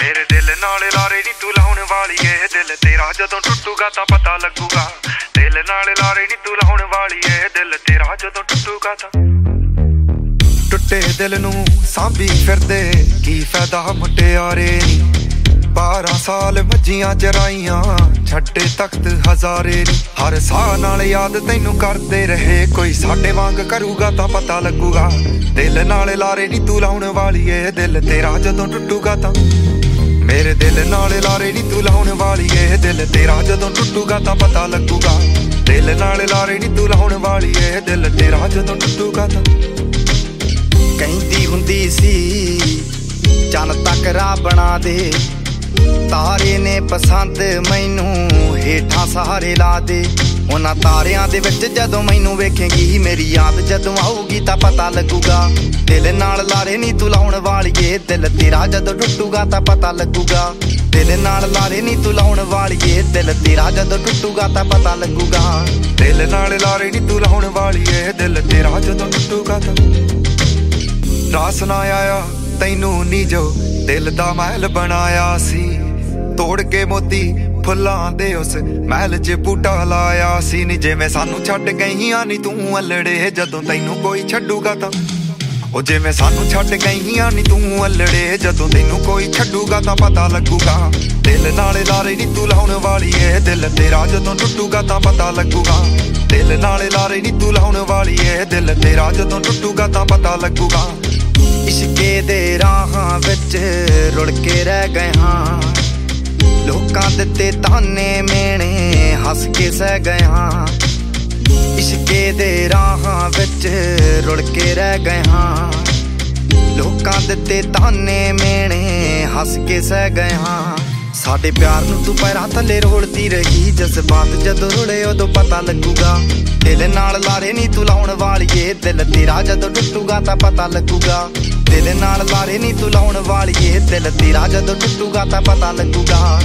ਮੇਰੇ ਦਿਲ ਨਾਲ ਲਾਰੇ ਨੀ ਤੂੰ ਲਾਉਣ ਵਾਲੀ ਏ। ਦਿਲ ਤੇਰਾ ਜਦੋਂ ਟੁੱਟੂਗਾ ਤਾਂ ਪਤਾ ਲੱਗੂਗਾ। ਦਿਲ ਨਾਲ ਲਾਰੇ ਨੀ ਤੂੰ ਲਾਉਣ ਵਾਲੀ ਏ। ਦਿਲ ਤੇਰਾ ਜਦੋਂ ਟੁੱਟੂਗਾ ਤਾਂ ਟੁੱਟੇ ਦਿਲ ਨੂੰ ਸਾਂਭੀ ਫਿਰਦੇ। ਕੀ ਫਾਇਦਾ ਮਟਿਆਰੇ ਨੀ? 12 ਸਾਲ ਮੱਜੀਆਂ ਚਰਾਈਆਂ। ਛੱਡੇ ਤਖਤ ਹਜ਼ਾਰੇ ਨੀ। ਹਰ ਸਾਹ ਨਾਲ ਯਾਦ ਤੈਨੂੰ ਕਰਦੇ ਰਹੇ। ਕੋਈ ਸਾਡੇ ਵਾਂਗ ਕਰੂਗਾ ਤਾਂ ਪਤਾ ਲੱਗੂਗਾ। ਦਿਲ ਨਾਲ ਲਾਰੇ ਨੀ ਤੂੰ ਲਾਉਣ ਵਾਲੀ ਏ ਦਿਲ ਤੇਰਾ ਜਦੋਂ ਟੁੱਟੂਗਾ ਤਾਂ। ਮੇਰੇ ਦਿਲ ਨਾਲ ਲਾਰੇ ਨੀ ਤੂੰ ਲਾਉਣ ਵਾਲੀ ਏ ਦਿਲ ਤੇਰਾ ਜਦੋਂ ਟੁੱਟੂਗਾ ਤਾਂ ਪਤਾ ਲੱਗੂਗਾ। ਦਿਲ ਨਾਲ ਲਾਰੇ ਨੀ ਤੂੰ ਲਾਉਣ ਵਾਲੀ ਏ ਦਿਲ ਤੇਰਾ ਜਦੋਂ ਟੁੱਟੂਗਾ ਤਾਂ। ਕਹਿੰਦੀ ਹੁੰਦੀ ਸੀ ਚੰਨ ਤੱਕ ਰਾਹ ਬਣਾ ਦੇ। ਤਾਰੇ ਨੇ ਪਸੰਦ ਮੈਨੂੰ, ਹੇਠਾਂ ਸਹਾਰੇ ਲਾ ਦੇ। ਉਹਨਾਂ ਤਾਰਿਆਂ ਦੇ ਵਿੱਚ ਜਦੋਂ ਮੈਨੂੰ ਵੇਖੇਂਗੀ, ਮੇਰੀ ਯਾਦ ਜਦੋਂ ਆਊਗੀ ਤਾਂ ਪਤਾ ਲੱਗੂਗਾ। ਦਿਲ ਨਾਲ ਲਾਰੇ ਨਹੀਂ ਤੂੰ ਲਾਉਣ ਵਾਲੀਏ, ਦਿਲ ਤੇਰਾ ਜਦੋਂ ਟੁੱਟੂਗਾ ਤਾਂ ਪਤਾ ਲੱਗੂਗਾ। ਦਿਲ ਨਾਲ ਲਾਰੇ ਨਹੀਂ ਤੂੰ ਲਾਉਣ ਵਾਲੀਏ, ਦਿਲ ਤੇਰਾ ਜਦੋਂ ਟੁੱਟੂਗਾ ਤਾਂ ਪਤਾ ਲੱਗੂਗਾ। ਦਿਲ ਨਾਲ ਲਾਰੇ ਨੀ ਤੂੰ ਲਾਉਣ ਵਾਲੀ ਏ ਦਿਲ ਤੇਰਾ ਜਦੋਂ ਟੁੱਟੂਗਾ ਤਾਂ। ਰਾਸ ਨਾ ਆਇਆ, ਤੈਨੂੰ ਨੀ ਜੋ ਦਿਲ ਦਾ ਮਹਿਲ ਬਣਾਇਆ ਸੀ। ਤੋੜ ਕੇ ਮੋਤੀ ਫੁੱਲਾਂ ਦੇ ਉਸ ਮਹਿਲ 'ਚ ਬੂਟਾ ਲਾਇਆ ਸੀ। ਨੀ ਜਿਵੇਂ ਸਾਨੂੰ ਛੱਡ ਗਈਆਂ ਨੀ ਤੂੰ ਅਲੜੇ, ਜਦੋਂ ਤੈਨੂੰ ਕੋਈ ਛੱਡੂਗਾ ਤਾਂ। ਉਹ ਜਿਵੇਂ ਸਾਨੂੰ ਛੱਡ ਗਈਆਂ ਨੀ ਤੂੰ ਅਲੜੇ, ਜਦੋਂ ਤੈਨੂੰ ਕੋਈ ਛੱਡੂਗਾ ਤਾਂ ਪਤਾ ਲੱਗੂਗਾ। ਦਿਲ ਨਾਲੇ ਲਾਰੇ ਨੀ ਤੂੰ ਲਾਉਣ ਵਾਲੀ ਏ ਦਿਲ ਤੇਰਾ ਜਦੋਂ ਟੁੱਟੂਗਾ ਤਾਂ ਪਤਾ ਲੱਗੂਗਾ। ਦਿਲ ਨਾਲੇ ਲਾਰੇ ਨੀ ਤੂੰ ਲਾਉਣ ਵਾਲੀ ਏ ਦਿਲ ਤੇਰਾ ਜਦੋਂ ਟੁੱਟੂਗਾ ਤਾਂ ਪਤਾ ਲੱਗੂਗਾ। ਇਸ਼ਕੇ ਦੇ ਰਾਹਾਂ ਵਿੱਚ ਰੁੜ ਕੇ ਰਹਿ ਗਏ ਹਾਂ। ਲੋਕਾਂ ਦਿੱਤੇ ਤਾਨੇ ਮੇਣੇ, ਹੱਸ ਕੇ ਸਹਿ ਗਏ ਹਾਂ। ਇਸ਼ਕੇ ਦੇ ਰਾਹਾਂ ਵਿੱਚ ਰੁੜ ਕੇ ਰਹਿ ਗਏ ਹਾਂ। ਲੋਕਾਂ ਦਿੱਤੇ ਤਾਨੇ ਮੇਣੇ, ਹੱਸ ਕੇ ਸਹਿ ਗਏ ਹਾਂ। ਸਾਡੇ ਪਿਆਰ ਨੂੰ ਤੂੰ ਪੈਰਾਂ ਥੱਲੇ ਰੋਲਦੀ ਰਹੀ। ਜਜ਼ਬਾਤ ਜਦੋਂ ਰੁੜੇ, ਉਦੋਂ ਪਤਾ ਲੱਗੂਗਾ। ਦਿਲ ਨਾਲ ਲਾਰੇ ਨਹੀਂ ਤੂੰ ਲਾਉਣ ਵਾਲੀਏ। ਦਿਲ ਤੇਰਾ ਜਦੋਂ ਟੁੱਟੂਗਾ ਤਾਂ ਪਤਾ ਲੱਗੂਗਾ। ਦਿਲ ਨਾਲ ਲਾਰੇ ਨਹੀਂ ਤੂੰ ਲਾਉਣ ਵਾਲੀਏ। ਦਿਲ ਤੇਰਾ ਜਦੋਂ ਟੁੱਟੂਗਾ ਤਾਂ ਪਤਾ ਲੱਗੂਗਾ।